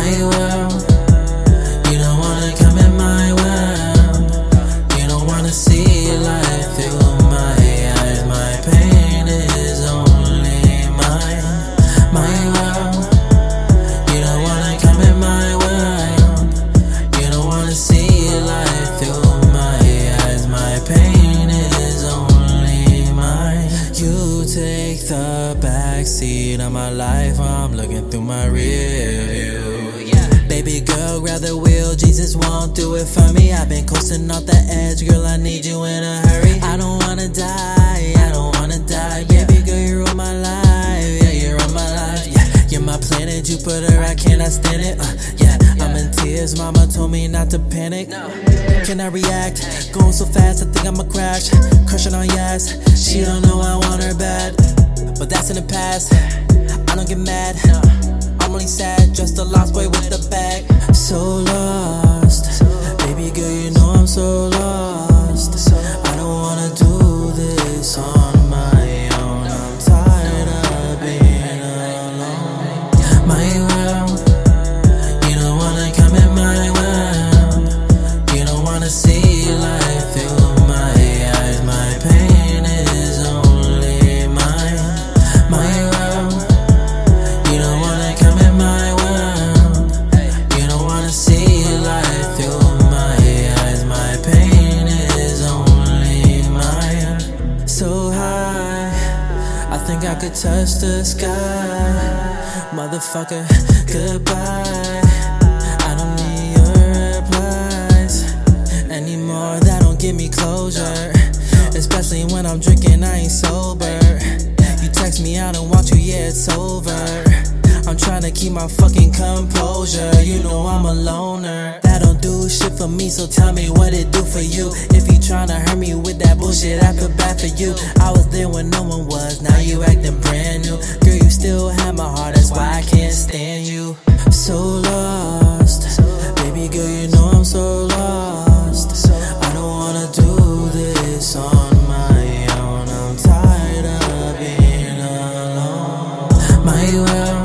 my world. You don't wanna come in my world. You don't wanna see life through my eyes. My pain is only mine. My world. You don't wanna come in my world. You don't wanna see life through my eyes. My pain is only mine. You take the backseat of my life. I'm looking through my rear. The wheel. Jesus won't do it for me. I've been coasting off the edge, girl. I need you in a hurry. I don't wanna die. I don't wanna die. Baby girl, you're on my life. Yeah, you're on my life. Yeah, you're my planet, Jupiter. I cannot stand it. Uh, yeah, I'm in tears. Mama told me not to panic. Can I react? Going so fast, I think I'ma crash. Crushing on yes. She don't know I want her bad, but that's in the past. I don't get mad. I'm only sad, just a lost boy with the bag. I think I could touch the sky. Motherfucker, goodbye. I don't need your replies anymore. That don't give me closure. Especially when I'm drinking, I ain't sober. You text me out and want you, yeah, it's over. I'm trying to keep my fucking composure. You know I'm a loner. That don't do shit for me, so tell me what it do for you. If you tryna hurt me with that bullshit, I feel bad for you. I was there when no one was, now you acting brand new. Girl, you still have my heart, that's why night when I'm